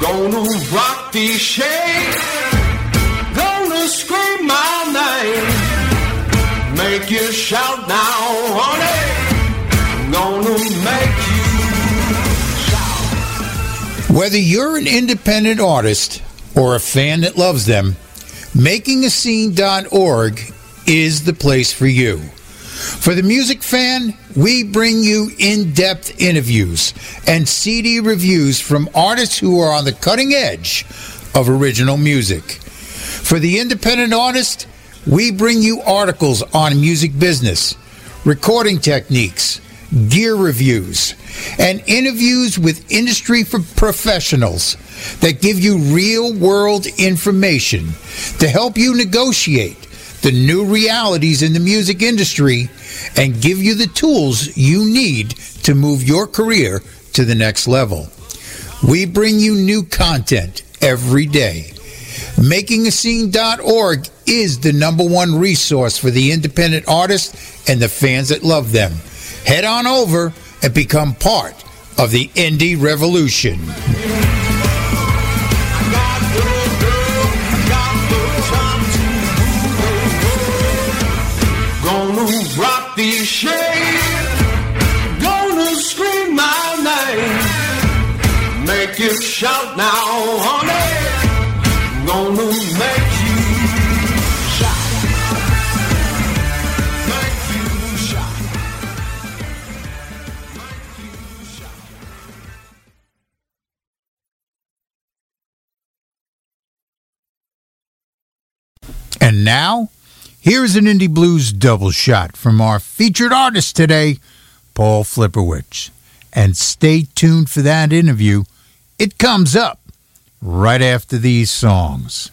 Gonna rock these shades. Gonna scream my name. Make you shout now, honey. Gonna make you shout. Whether you're an independent artist or a fan that loves them, MakingAScene.org is the place for you. For the music fan, we bring you in depth interviews and CD reviews from artists who are on the cutting edge of original music. For the independent artist, we bring you articles on music business, recording techniques, gear reviews, and interviews with industry professionals that give you real world information to help you negotiate the new realities in the music industry and give you the tools you need to move your career to the next level. We bring you new content every day. MakingAScene.org is the number one resource for the independent artists and the fans that love them. Head on over and become part of the indie revolution. Shout now, honey. Gonna make you shout. Make you shout. And now, here's an Indie Blues double shot from our featured artist today, Paul Filipowicz. And stay tuned for that interview. It comes up right after these songs.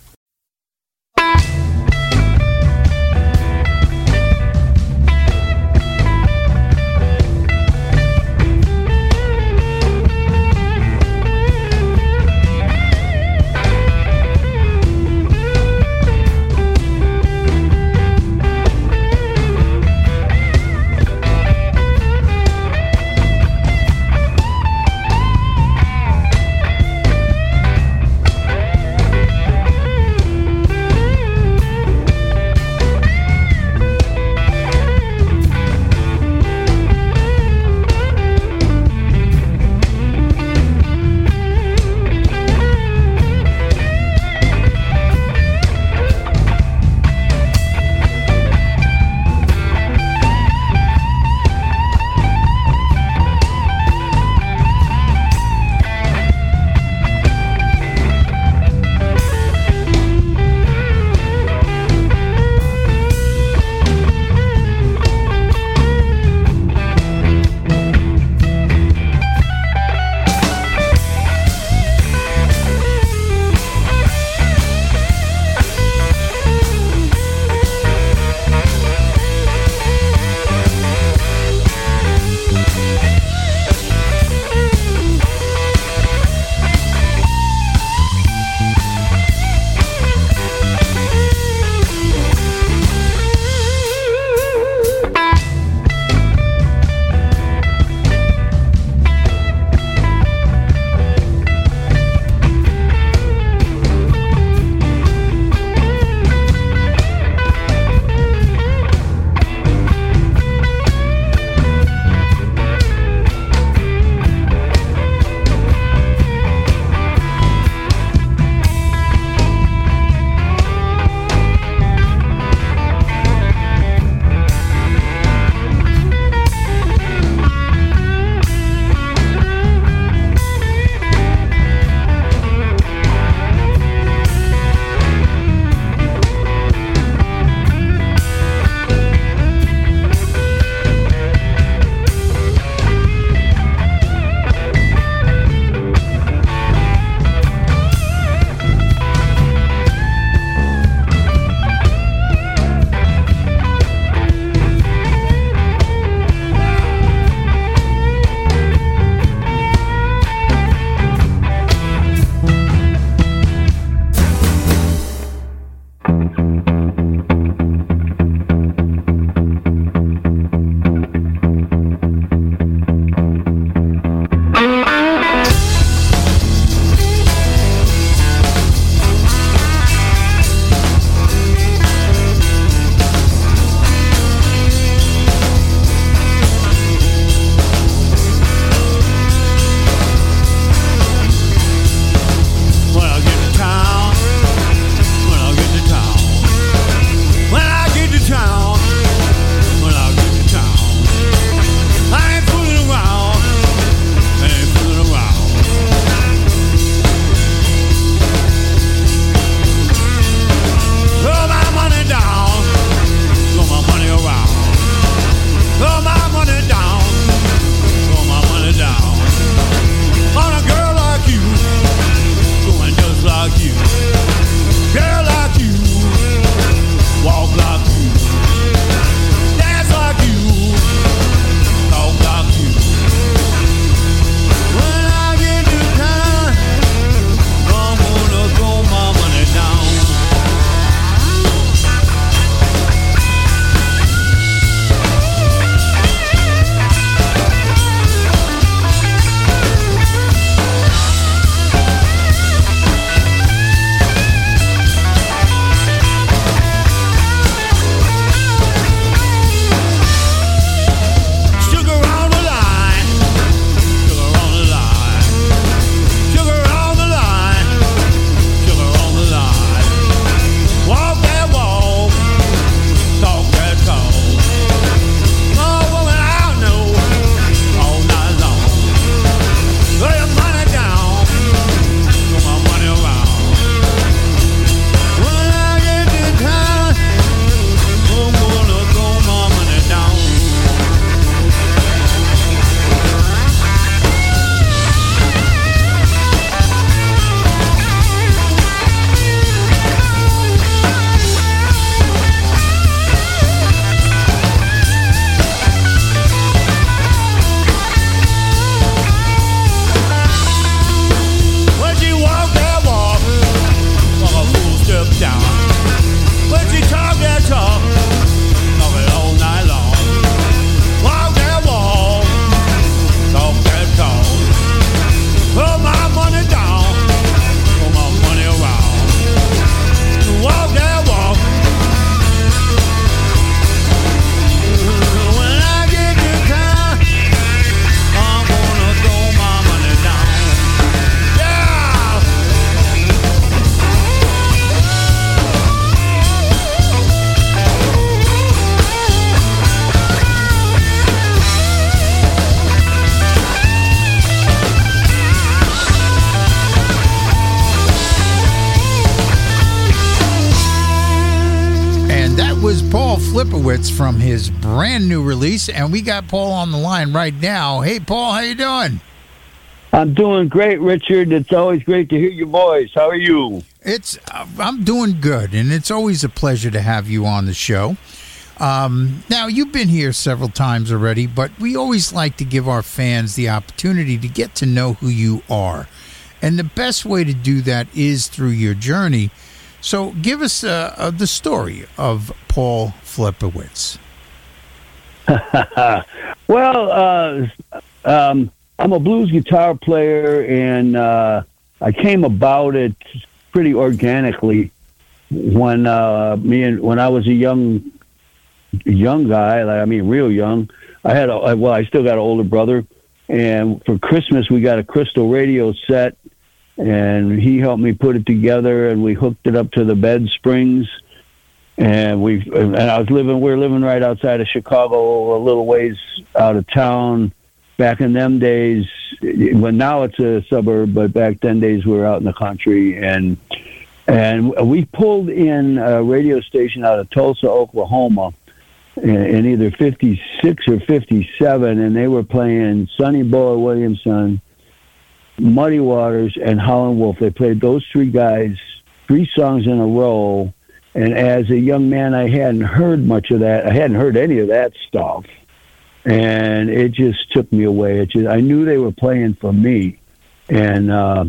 Brand new release, and we got Paul on the line right now. Hey, Paul, how you doing? I'm doing great, Richard. It's always great to hear your voice. How are you? It's uh, I'm doing good, and it's always a pleasure to have you on the show. Um, now you've been here several times already, but we always like to give our fans the opportunity to get to know who you are, and the best way to do that is through your journey. So, give us uh, uh, the story of Paul Filipowicz. well, uh, um, I'm a blues guitar player, and uh, I came about it pretty organically when uh, me and when I was a young young guy. Like, I mean, real young. I had a well, I still got an older brother, and for Christmas we got a crystal radio set, and he helped me put it together, and we hooked it up to the bed springs. And we and I was living. We are living right outside of Chicago, a little ways out of town back in them days, when now it's a suburb, but back then days we were out in the country, and and we pulled in a radio station out of Tulsa, Oklahoma, in either '56 or '57, and they were playing Sonny Boy Williamson, Muddy Waters, and Howlin' Wolf. They played those three guys three songs in a row. And as a young man, I hadn't heard much of that. I hadn't heard any of that stuff and it just took me away. It just, I knew they were playing for me, and uh,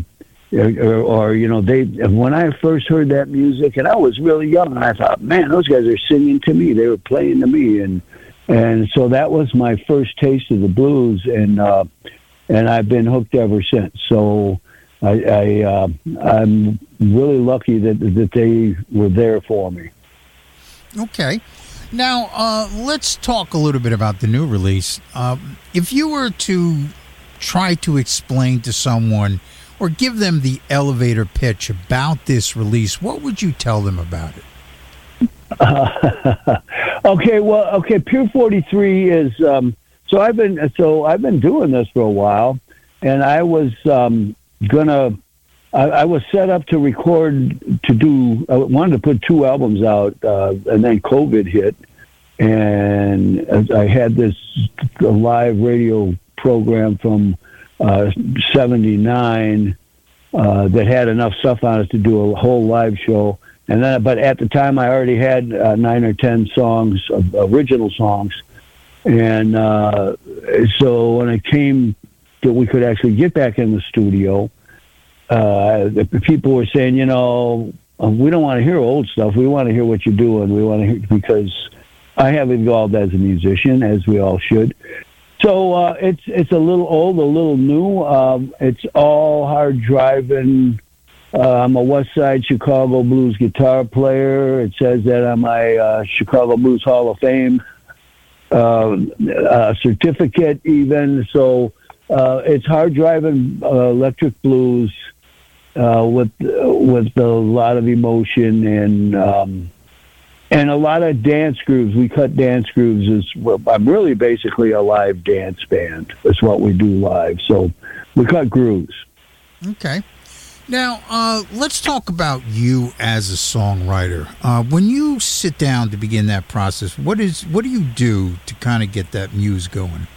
or, or you know they when I first heard that music, and I was really young, I thought, man, those guys are singing to me. They were playing to me, and and so that was my first taste of the blues, and uh, and I've been hooked ever since. So. I, I uh, I'm really lucky that that they were there for me. Okay. Now, uh, let's talk a little bit about the new release. Uh, if you were to try to explain to someone or give them the elevator pitch about this release, what would you tell them about it? Uh, okay, well, okay, Pier 43 is um, so I've been so I've been doing this for a while, and I was um, gonna I, I, was set up to record to do. I wanted to put two albums out, uh, and then COVID hit, and I had this live radio program from '79 uh, uh, that had enough stuff on it to do a whole live show. And then, but at the time, I already had uh, nine or ten songs, original songs, and uh, so when it came that we could actually get back in the studio uh, people were saying, you know, um, we don't want to hear old stuff. We want to hear what you're doing. We want to hear because I have evolved as a musician, as we all should. So uh, it's it's a little old, a little new. Um, it's all hard driving. Uh, I'm a West Side Chicago blues guitar player. It says that on my uh, Chicago Blues Hall of Fame uh, certificate, even. So uh, it's hard driving uh, electric blues uh, with with a lot of emotion and um, and a lot of dance grooves. We cut dance grooves as well. I'm really basically a live dance band. That's what we do live. So we cut grooves. Okay. Now, uh, let's talk about you as a songwriter. Uh, when you sit down to begin that process, what is what do you do to kind of get that muse going?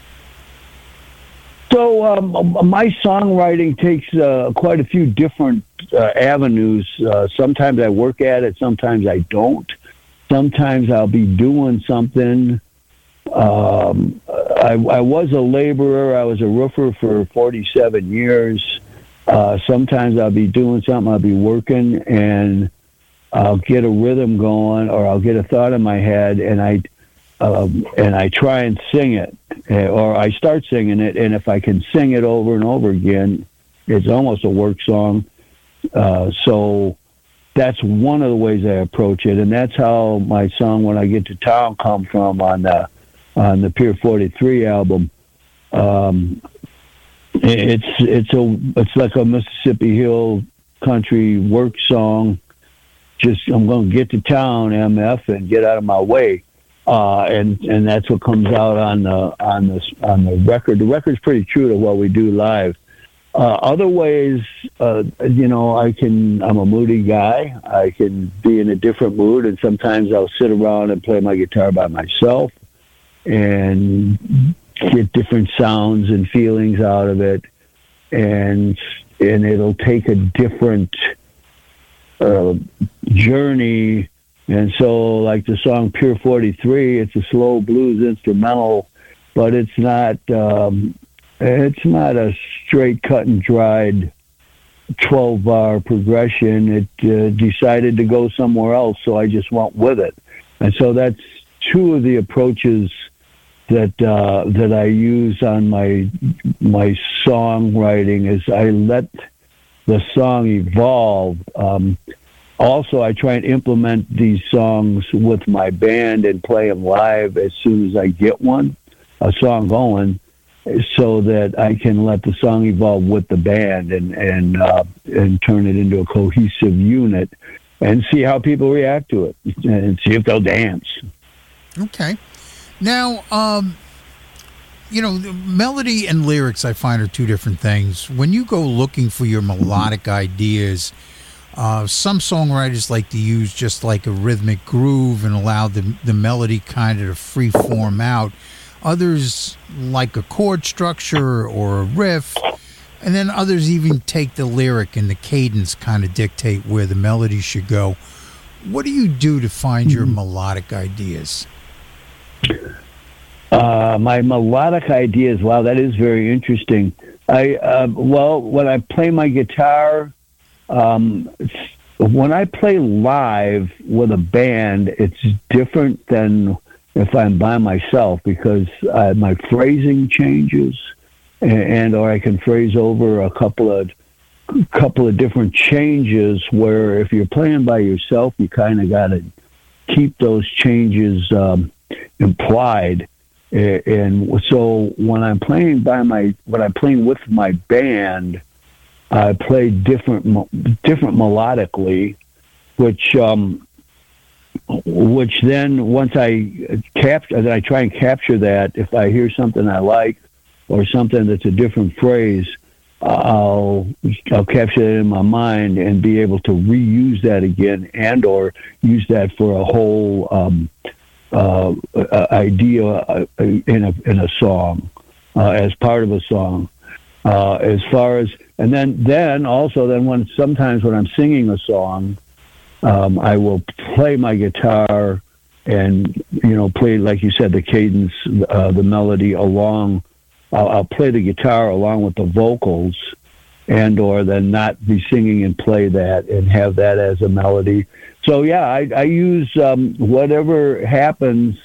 So um, my songwriting takes uh, quite a few different uh, avenues. Uh, sometimes I work at it, sometimes I don't. Sometimes I'll be doing something. Um, I, I, was a laborer. I was a roofer for 47 years. Uh, sometimes I'll be doing something. I'll be working, and I'll get a rhythm going, or I'll get a thought in my head, and I um, and I try and sing it, eh, or I start singing it, and if I can sing it over and over again, it's almost a work song. Uh, so that's one of the ways I approach it, and that's how my song "When I Get to Town" come from on the on the Pier Forty Three album. Um, it's it's a it's like a Mississippi Hill country work song. Just I'm going to get to town, MF, and get out of my way uh, and and that's what comes out on the on the on the record. The record's pretty true to what we do live. uh, other ways, uh, you know, I can. I'm a moody guy. I can be in a different mood, and sometimes I'll sit around and play my guitar by myself, and get different sounds and feelings out of it, and and it'll take a different uh, journey. And so, like the song "Pier 43," it's a slow blues instrumental, but it's not. Um, it's not a straight cut and dried 12 bar progression. It uh, decided to go somewhere else, so I just went with it. And so that's two of the approaches that uh, that I use on my my songwriting is I let the song evolve. Um, also, I try and implement these songs with my band and play them live as soon as I get one, a song going so that I can let the song evolve with the band and and uh, and turn it into a cohesive unit and see how people react to it and see if they'll dance. Okay. Now, um, you know, melody and lyrics I find are two different things. When you go looking for your melodic ideas, uh, some songwriters like to use just like a rhythmic groove and allow the the melody kind of to free form out. Others like a chord structure or a riff. And then others even take the lyric and the cadence kind of dictate where the melody should go. What do you do to find your melodic ideas? Uh, my melodic ideas. Wow, that is very interesting. I uh, well, when I play my guitar, um, when I play live with a band, it's different than if I'm by myself because uh, my phrasing changes, and, and or I can phrase over a couple of couple of different changes. Where if you're playing by yourself, you kind of got to keep those changes um, implied. And so when I'm playing by my when I'm playing with my band, I play different different melodically, which um, which then once I capture, I try and capture that. If I hear something I like or something that's a different phrase, I'll I'll capture it in my mind and be able to reuse that again and or use that for a whole um, uh, idea uh, in a in a song uh, as part of a song. Uh, as far as and then then also then when sometimes when I'm singing a song um, I will play my guitar and you know play like you said the cadence, uh, the melody along. I'll, I'll play the guitar along with the vocals, and or then not be singing and play that and have that as a melody. So yeah, I, I use um, whatever happens,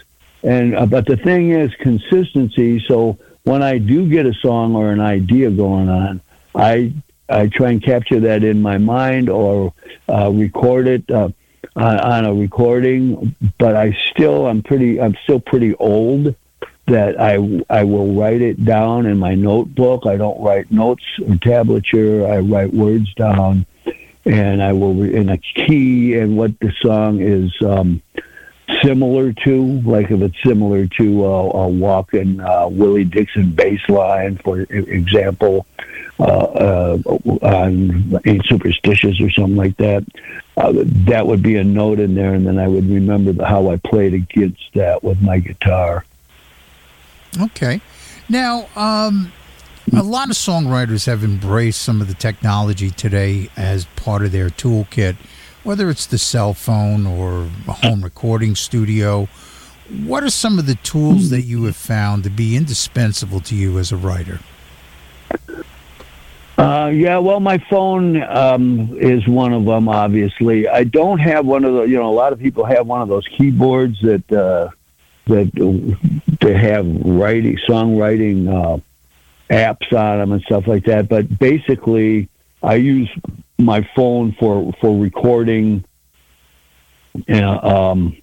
and uh, but the thing is consistency. So when I do get a song or an idea going on, I I try and capture that in my mind or uh, record it uh, on, a recording. But I still, I'm pretty, I'm still pretty old. That I I will write it down in my notebook. I don't write notes or tablature. I write words down, and I will in a key and what the song is. Um, similar to, like if it's similar to uh, a walking uh, Willie Dixon bass line, for example, uh, uh, on Ain't Superstitious or something like that. Uh, that would be a note in there, and then I would remember the, how I played against that with my guitar. Okay. Now, um, a lot of songwriters have embraced some of the technology today as part of their toolkit, whether it's the cell phone or a home recording studio. What are some of the tools that you have found to be indispensable to you as a writer? Uh, yeah, well, my phone um, is one of them. Obviously, I don't have one of the. You know, a lot of people have one of those keyboards that uh, that they have writing, songwriting uh, apps on them and stuff like that. But basically, I use my phone for for recording. Um,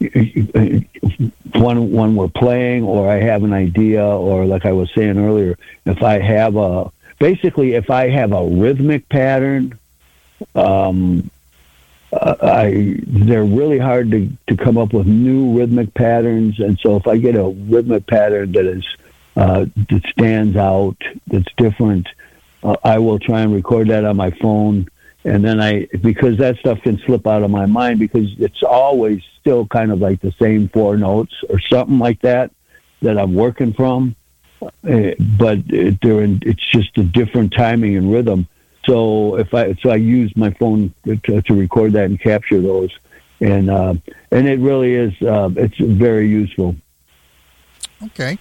when when we're playing, or I have an idea, or like I was saying earlier, if I have a basically, if I have a rhythmic pattern, um, uh, I they're really hard to, to come up with new rhythmic patterns, and so if I get a rhythmic pattern that is uh, that stands out, that's different, uh, I will try and record that on my phone, and then I because that stuff can slip out of my mind because it's always still kind of like the same four notes or something like that that I'm working from, uh, but they're in, it's just a different timing and rhythm. So if I so I use my phone to, to record that and capture those, and uh, and it really is uh, it's very useful. Okay.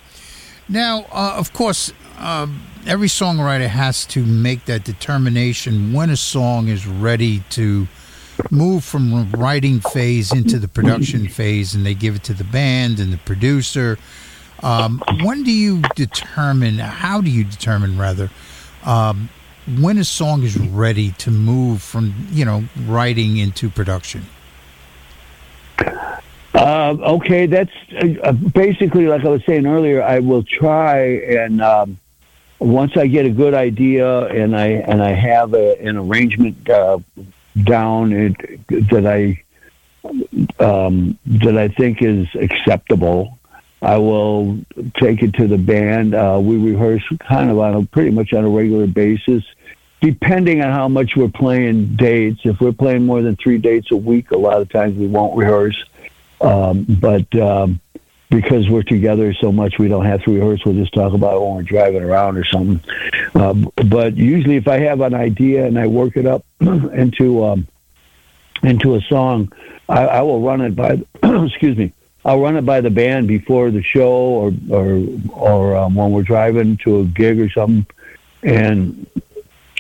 Now, uh, of course, um, every songwriter has to make that determination when a song is ready to move from writing phase into the production phase, and they give it to the band and the producer. Um, when do you determine? How do you determine, rather, um, when a song is ready to move from you know writing into production? Uh, okay, that's uh, basically like I was saying earlier. I will try, and um, once I get a good idea, and I and I have a, an arrangement uh, down it, that I um, that I think is acceptable, I will take it to the band. Uh, we rehearse kind of on a pretty much on a regular basis, depending on how much we're playing dates. If we're playing more than three dates a week, a lot of times we won't rehearse. Um, but um, because we're together so much, we don't have to rehearse. We'll just talk about it when we're driving around or something. Uh, but usually, if I have an idea and I work it up into um, into a song, I, I will run it by. excuse me. I'll run it by the band before the show, or or or um, when we're driving to a gig or something, and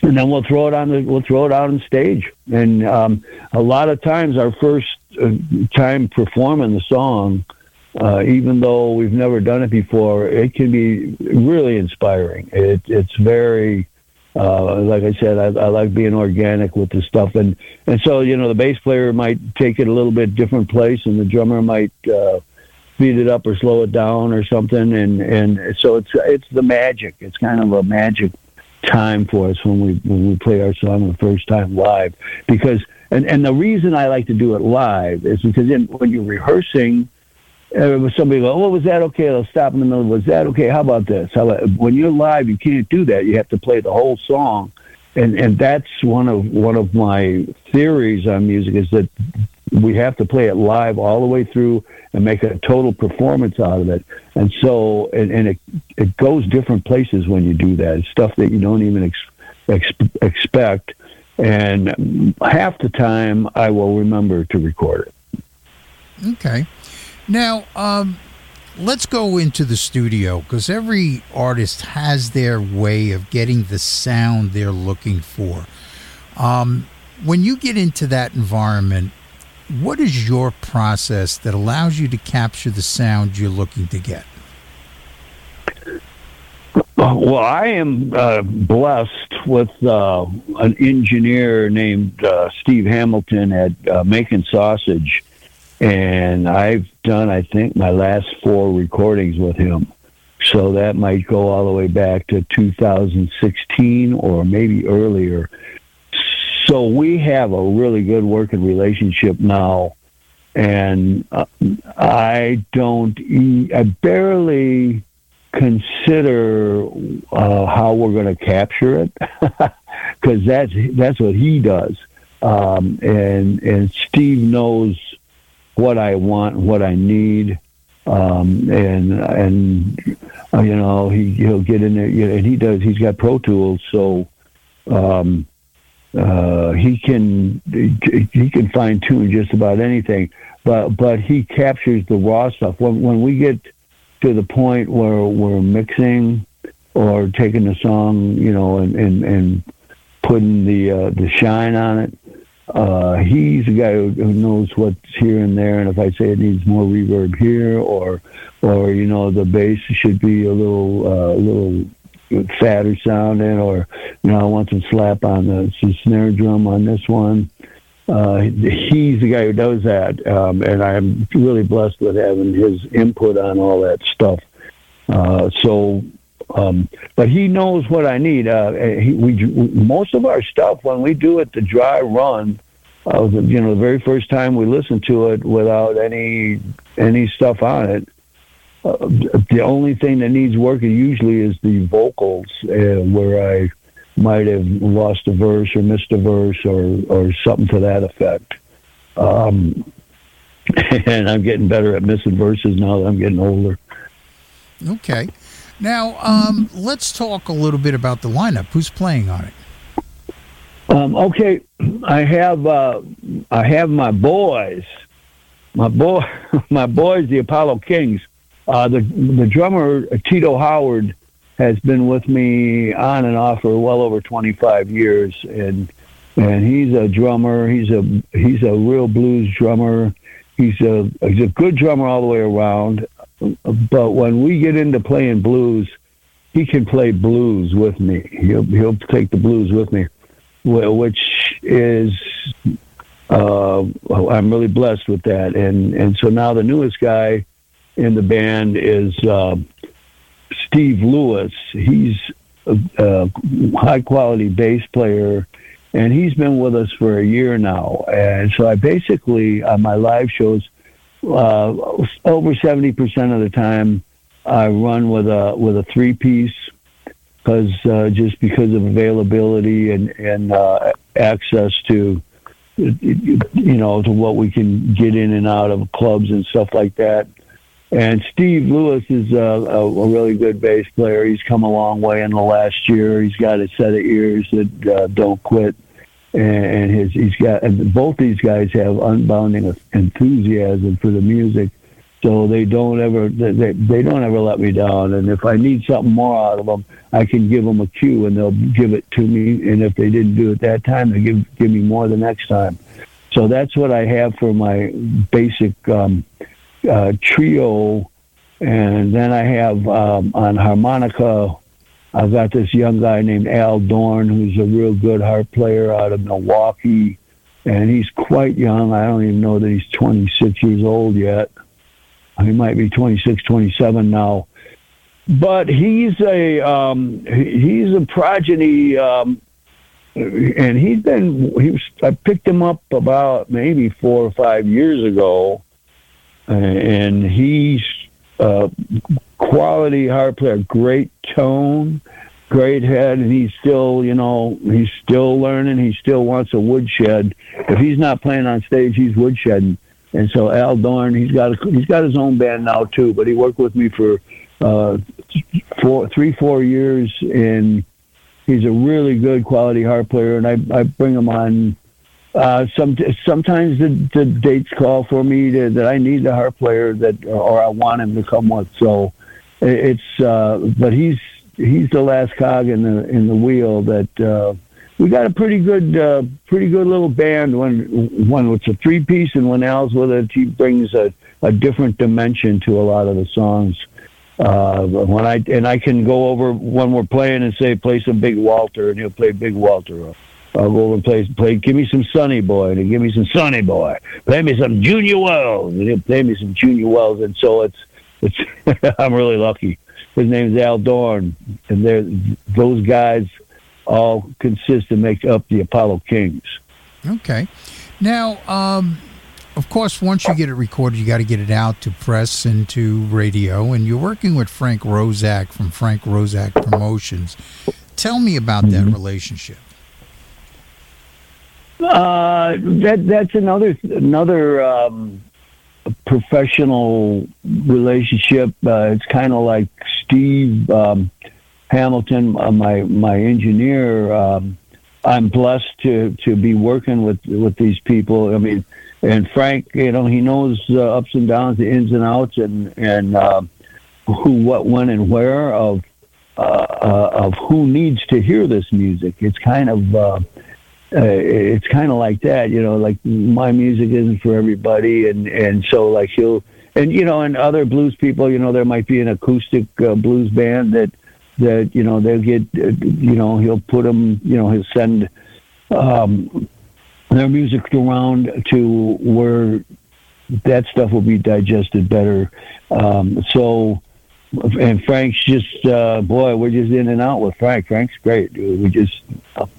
and then we'll throw it on the we'll throw it out on stage. And um, a lot of times, our first uh, time performing the song, uh, even though we've never done it before, it can be really inspiring. It, it's very, uh, like I said, I, I like being organic with the stuff, and and so you know the bass player might take it a little bit different place, and the drummer might uh, speed it up or slow it down or something, and and so it's it's the magic. It's kind of a magic time for us when we when we play our song the first time live because and and the reason I like to do it live is because in, when you're rehearsing, somebody go, "Oh, was that okay?" They'll stop in the middle. Was that okay? How about this? How about, when you're live, you can't do that. You have to play the whole song, and and that's one of one of my theories on music is that we have to play it live all the way through and make a total performance out of it. And so, and, and it it goes different places when you do that. It's stuff that you don't even ex, ex, expect and half the time I will remember to record it. Okay. Now, um, let's go into the studio because every artist has their way of getting the sound they're looking for. Um, when you get into that environment, what is your process that allows you to capture the sound you're looking to get? Well, I am uh, blessed with uh, an engineer named uh, Steve Hamilton at uh, Making Sausage, and I've done, I think, my last four recordings with him. So that might go all the way back to 2016 or maybe earlier. So we have a really good working relationship now, and uh, I don't, I barely consider uh, how we're going to capture it because that's that's what he does um, and and Steve knows what I want what I need um, and and uh, you know he he'll get in there you know, and he does he's got Pro Tools so um, uh, he can he can fine tune just about anything but but he captures the raw stuff when when we get to the point where we're mixing or taking a song, you know, and and, and putting the uh, the shine on it. Uh, he's a guy who, knows what's here and there, and if I say it needs more reverb here, or or you know the bass should be a little uh, little fatter sounding, or you know I want some slap on the, the snare drum on this one uh, he's the guy who does that, um, and I'm really blessed with having his input on all that stuff. Uh, so, um, but he knows what I need. Uh, he, we most of our stuff when we do it the dry run, uh, you know, the very first time we listen to it without any any stuff on it. Uh, the only thing that needs working usually is the vocals, uh, where I might have lost a verse or missed a verse or or something to that effect. Um, and I'm getting better at missing verses now that I'm getting older. Okay. Now, um, let's talk a little bit about the lineup. Who's playing on it? Um, okay, I have uh, I have my boys, my boy, my boys, the Apollo Kings. Uh, the the drummer Tito Howard has been with me on and off for well over 25 years, and and he's a drummer. He's a he's a real blues drummer. He's a he's a good drummer all the way around. But when we get into playing blues, he can play blues with me. He'll he'll take the blues with me which is uh, I'm really blessed with that. And and so now the newest guy in the band is uh, Steve Lewis. He's a, a high quality bass player, and he's been with us for a year now. And so I basically on my live shows, uh, over seventy percent of the time, I run with a with a three piece because uh, just because of availability and and uh, access to you know to what we can get in and out of clubs and stuff like that. And Steve Lewis is a, a really good bass player. He's come a long way in the last year. He's got a set of ears that uh, don't quit, and his he's got both these guys have unbounding enthusiasm for the music. So they don't ever they, they don't ever let me down. And if i need something more out of them i can give them a cue and they'll give it to me. And if they didn't do it that time they give give me more the next time. So that's what i have for my basic um, uh, trio. And then i have um, on harmonica i've got this young guy named al dorn who's a real good harp player out of milwaukee. And he's quite young. I don't even know that he's 26 years old yet. He might be 26, 27 now. But he's a um, he's a progeny, um, and he's been he was, I picked him up about maybe four or five years ago, and he's a quality harp player, great tone, great head, and he's still, you know, he's still learning. He still wants a woodshed. If he's not playing on stage, he's woodshedding. And so Al Dorn, he's got a, he's got his own band now too, but he worked with me for uh, four, three, four years, and he's a really good quality harp player. And I I bring him on. Uh, some sometimes the, the dates call for me to, that I need the harp player that or I want him to come with. So it's uh, but he's he's the last cog in the in the wheel that. Uh, we got a pretty good, uh, pretty good little band. When when it's a three piece, and when Al's with it, he brings a, a different dimension to a lot of the songs. Uh, when I and I can go over when we're playing and say play some Big Walter, and he'll play Big Walter. I'll go over and play, play, give me some Sonny Boy, and give me some Sonny Boy. Play me some Junior Wells, and he'll play me some Junior Wells, and so it's it's. I'm really lucky. His name's Al Dorn, and they're those guys all consist and make up the Apollo Kings. Okay. Now, um, of course, once you get it recorded, you got to get it out to press and to radio. And you're working with Frank Roszak from Frank Roszak Promotions. Tell me about mm-hmm. that relationship. Uh, that that's another another um, professional relationship. Uh, it's kind of like Steve. Um, Hamilton, uh, my my engineer. Um, I'm blessed to to be working with with these people. I mean, and Frank, you know, he knows the ups and downs, the ins and outs, and and uh, who, what, when, and where of uh, uh, of who needs to hear this music. It's kind of uh, uh, it's kind of like that, you know. Like my music isn't for everybody, and and so like he'll and you know, and other blues people, you know, there might be an acoustic uh, blues band that that you know they'll get you know he'll put them you know he'll send um, their music around to where that stuff will be digested better. Um, so, and Frank's just uh, boy, we're just in and out with Frank. Frank's great. We just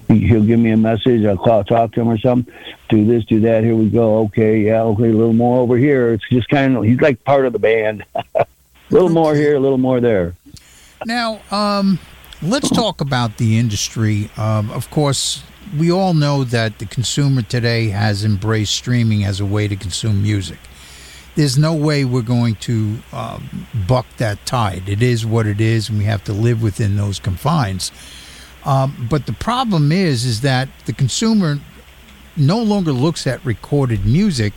he'll give me a message. I'll call, talk to him or something. Do this, do that. Here we go. Okay, yeah, okay, a little more over here. It's just kind of he's like part of the band. a little more here, a little more there. Now, um, Let's talk about the industry. Um, of course, we all know that the consumer today has embraced streaming as a way to consume music. There's no way we're going to um, buck that tide. It is what it is, and we have to live within those confines. Um, but the problem is, is that the consumer no longer looks at recorded music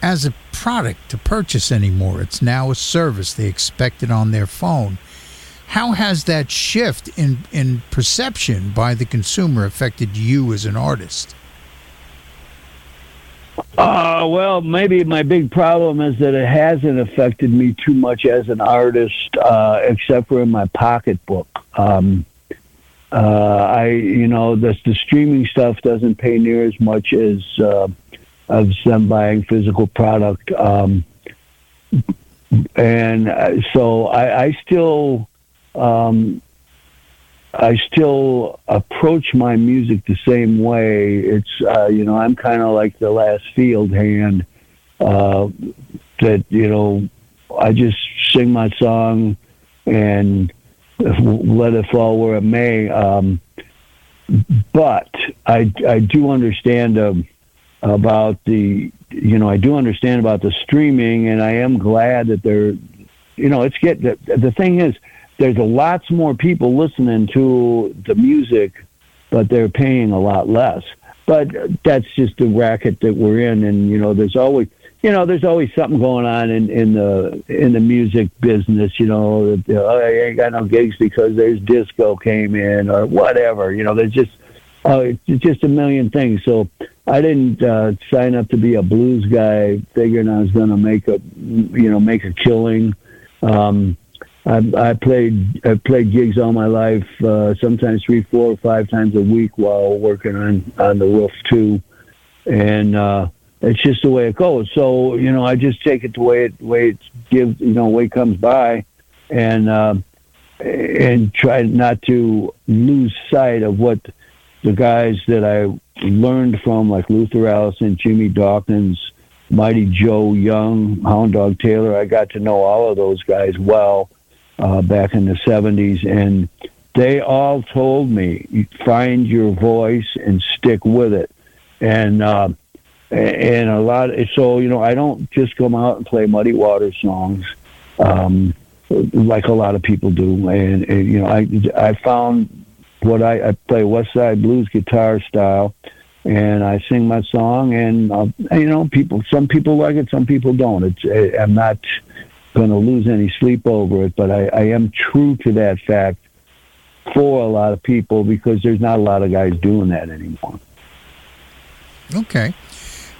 as a product to purchase anymore. It's now a service. They expect it on their phone. How has that shift in, in perception by the consumer affected you as an artist? Uh, well, maybe my big problem is that it hasn't affected me too much as an artist, uh, except for in my pocketbook. Um, uh, I, you know, the, the streaming stuff doesn't pay near as much as uh, of them buying physical product. Um, and uh, so I, I still, um, I still approach my music the same way. It's uh, you know I'm kind of like the last field hand uh, that you know I just sing my song and let it fall where it may. Um, but I I do understand um, about the you know I do understand about the streaming, and I am glad that they're you know it's get the, the thing is there's a lots more people listening to the music, but they're paying a lot less. But that's just the racket that we're in, and you know, there's always, you know, there's always something going on in in the in the music business. You know, oh, I ain't got no gigs because there's disco came in or whatever. You know, there's just it's just a million things. So I didn't uh, sign up to be a blues guy, figuring I was going to make a, you know, make a killing. Um, I, I played I played gigs all my life, uh, sometimes three, four, or five times a week while working on on the roof too, and uh, it's just the way it goes. So you know, I just take it the way it way it gives you know way it comes by, and uh, and try not to lose sight of what the guys that I learned from, like Luther Allison, Jimmy Dawkins, Mighty Joe Young, Hound Dog Taylor. I got to know all of those guys well uh, back in the 70s, and they all told me, find your voice and stick with it. And, uh, and a lot, so, you know, I don't just come out and play Muddy Water songs. Um, like a lot of people do, and, and you know, I I found what I, I play West Side blues guitar style, and I sing my song, and uh, you know, people. Some people like it, some people don't. It's I'm not going to lose any sleep over it, but I, I am true to that fact for a lot of people because there's not a lot of guys doing that anymore. Okay.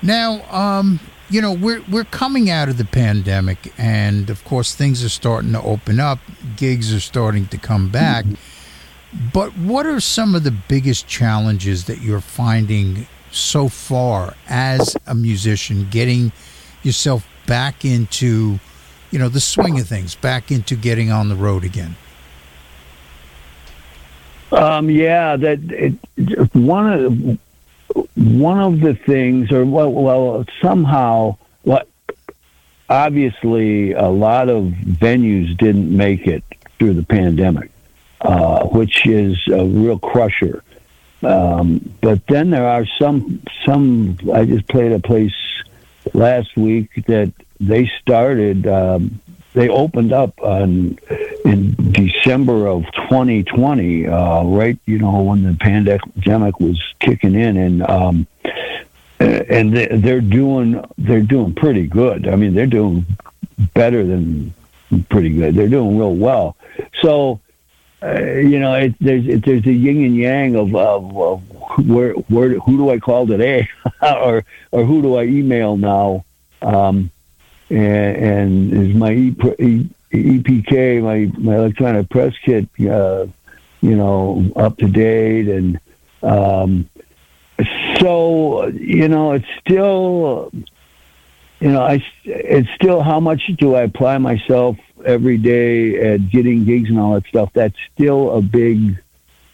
Now, um, you know, we're we're coming out of the pandemic, and of course, things are starting to open up. Gigs are starting to come back. Mm-hmm. But what are some of the biggest challenges that you're finding so far as a musician, getting yourself back into you know, the swing of things, back into getting on the road again? Um, yeah, that it, one of one of the things, or well, well, somehow, what obviously a lot of venues didn't make it through the pandemic, uh, which is a real crusher. Um, but then there are some some. I just played a place last week that they started. Um, they opened up on, in December of 2020, uh, right? You know when the pandemic was kicking in, and um, and they're doing they're doing pretty good. I mean, they're doing better than pretty good. They're doing real well. So. Uh, you know, it, there's it, there's a yin and yang of, of, of where where who do I call today, or or who do I email now? Um, and, and is my EPK, my my electronic press kit, uh, you know, up to date, and um, so you know, it's still, you know, I it's still how much do I apply myself every day at getting gigs and all that stuff. That's still a big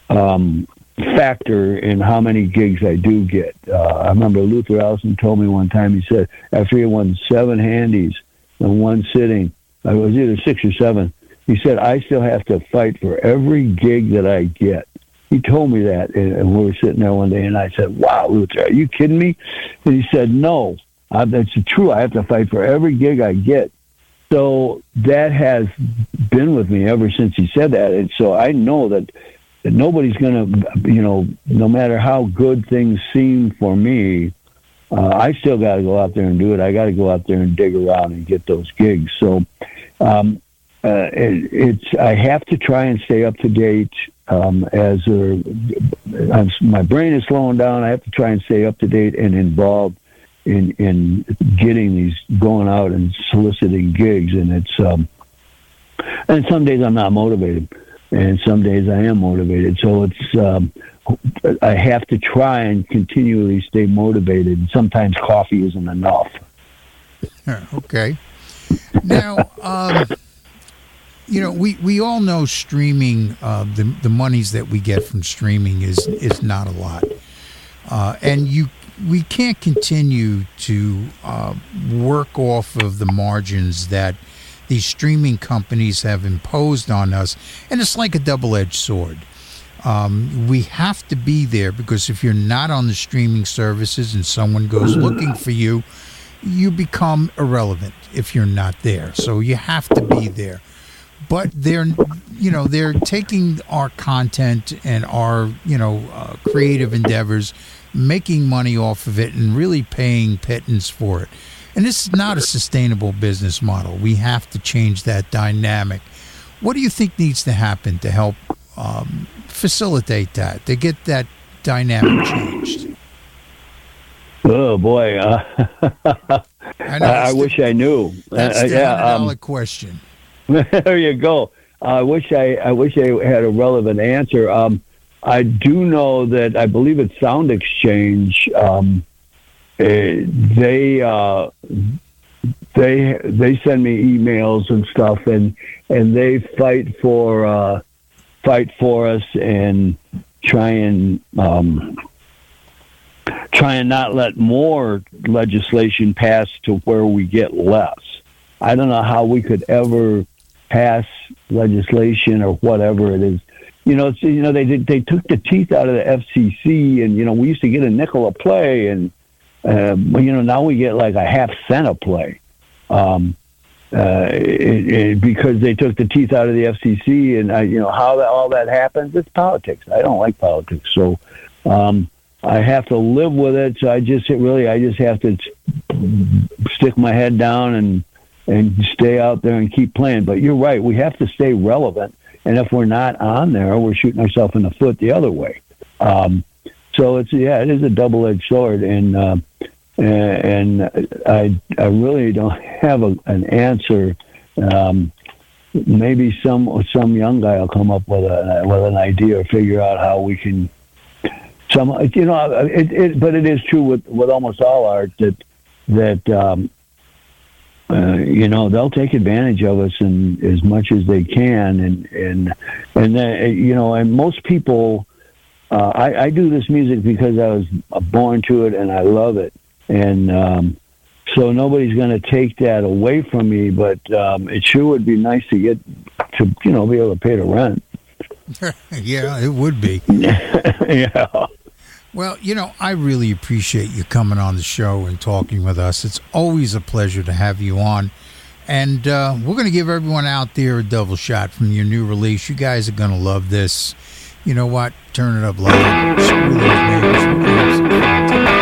um, factor in how many gigs I do get. Uh, I remember Luther Allison told me one time, he said, after he won seven Handys in one sitting, I was either six or seven, he said, I still have to fight for every gig that I get. He told me that, and and we were sitting there one day, and I said, "Wow, Luther, are you kidding me?" And he said, "No, I, that's true. I have to fight for every gig I get." So that has been with me ever since he said that, and so I know that, that nobody's going to, you know, no matter how good things seem for me, uh, I still got to go out there and do it. I got to go out there and dig around and get those gigs. So um, uh, it, it's I have to try and stay up to date um, as a, I'm, my brain is slowing down. I have to try and stay up to date and involved in in getting these going out and soliciting gigs. And it's um, and some days I'm not motivated, and some days I am motivated. So it's um, I have to try and continually stay motivated. Sometimes coffee isn't enough. Okay. Now, um, you know, we, we all know streaming, uh, the the monies that we get from streaming is is not a lot, uh, and you we can't continue to uh, work off of the margins that these streaming companies have imposed on us, and it's like a double edged sword. Um, we have to be there because if you're not on the streaming services and someone goes looking for you, you become irrelevant if you're not there. So you have to be there. But they're, you know, they're taking our content and our, you know, uh, creative endeavors, making money off of it, and really paying pittance for it. And this is not a sustainable business model. We have to change that dynamic. What do you think needs to happen to help um, facilitate that, to get that dynamic changed? Oh boy, uh, I, know, I, I it's wish I knew. that's Uh, the yeah, um, question. there you go. I wish I, I wish I had a relevant answer. Um, I do know that I believe it's SoundExchange. Um, they uh, they they send me emails and stuff, and and they fight for uh, fight for us and try and um, try and not let more legislation pass to where we get less. I don't know how we could ever pass legislation or whatever it is. You know, you know they they took the teeth out of the FCC, and you know we used to get a nickel a play, and uh, you know now we get like a half cent a play. Um, uh, it, it, because they took the teeth out of the FCC, and I, you know how that, all that happens. It's politics. I don't like politics, so um, I have to live with it. So I just really, I just have to stick my head down and and stay out there and keep playing. But you're right. We have to stay relevant, and if we're not on there, we're shooting ourselves in the foot the other way. Um, so it's yeah, it is a double edged sword, and. Uh, and I I really don't have a, an answer. Um, maybe some some young guy will come up with a with an idea or figure out how we can. Some you know, it, it, but it is true with with almost all art that that um, uh, you know they'll take advantage of us and as much as they can, and and and then, you know, and most people. Uh, I, I do this music because I was born to it and I love it and um, so nobody's going to take that away from me. But um, it sure would be nice to get to you know be able to pay the rent. yeah, it would be. yeah. Well, you know, I really appreciate you coming on the show and talking with us. It's always a pleasure to have you on. And uh, we're going to give everyone out there a double shot from your new release. You guys are going to love this. You know what? Turn it up loud. Screw those.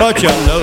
Cut you loose.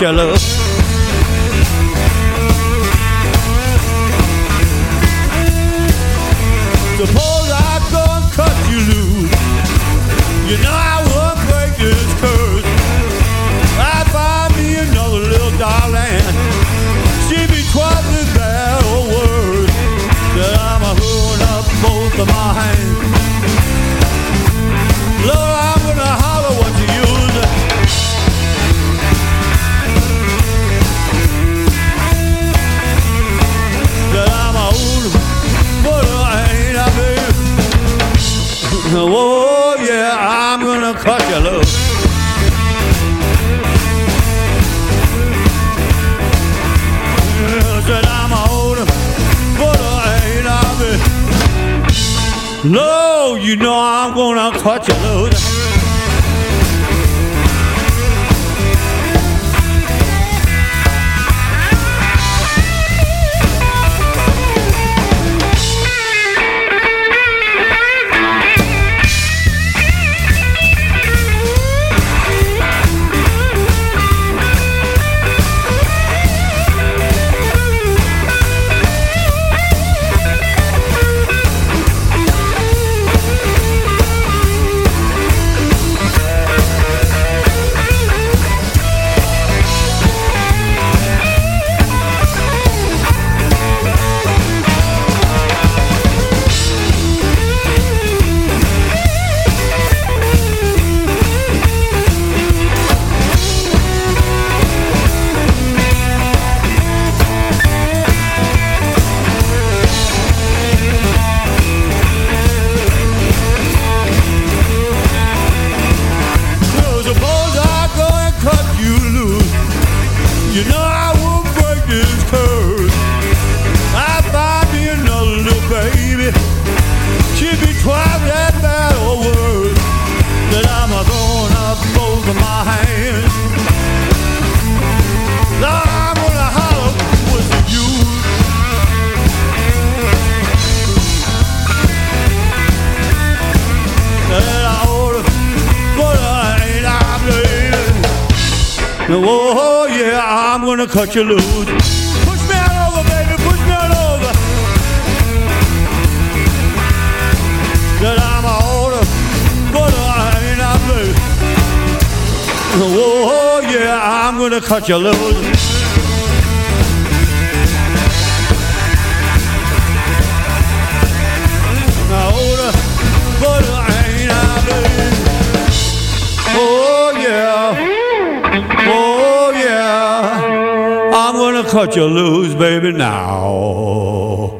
Gonna cut. Suppose I go and cut you loose. You know I won't break this curse. I find me another little darling. She be twice as bad or worse. That I'm a holding up both of my hands. Lord, Oh yeah, I'm gonna cut you loose. Said I'm but I ain't. No, you know I'm gonna cut you loose. You know I won't break this curse. I find me another little baby. She'd be twice bad or worse. That I'm throwing up both of my hands. Lord, I'm gonna holler but I ain't bleeding. I'm gonna cut you loose. Push me on over, baby, push me on over. That I'm a order, but I ain't I bleeding. Oh yeah, I'm gonna cut you loose. Cut you loose, baby, now.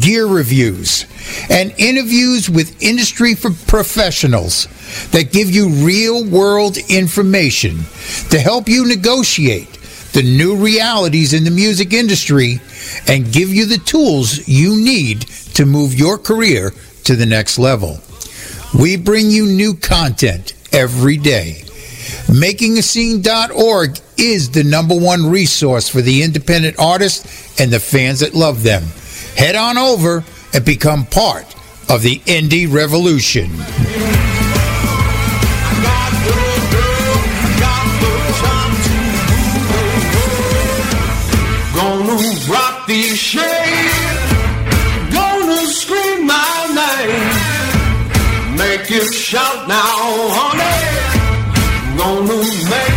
gear reviews, and interviews with industry professionals that give you real world information to help you negotiate the new realities in the music industry and give you the tools you need to move your career to the next level. We bring you new content every day. MakingAscene.org is the number one resource for the independent artists and the fans that love them. Head on over and become part of the Indie Revolution. shout now, honey. Gonna make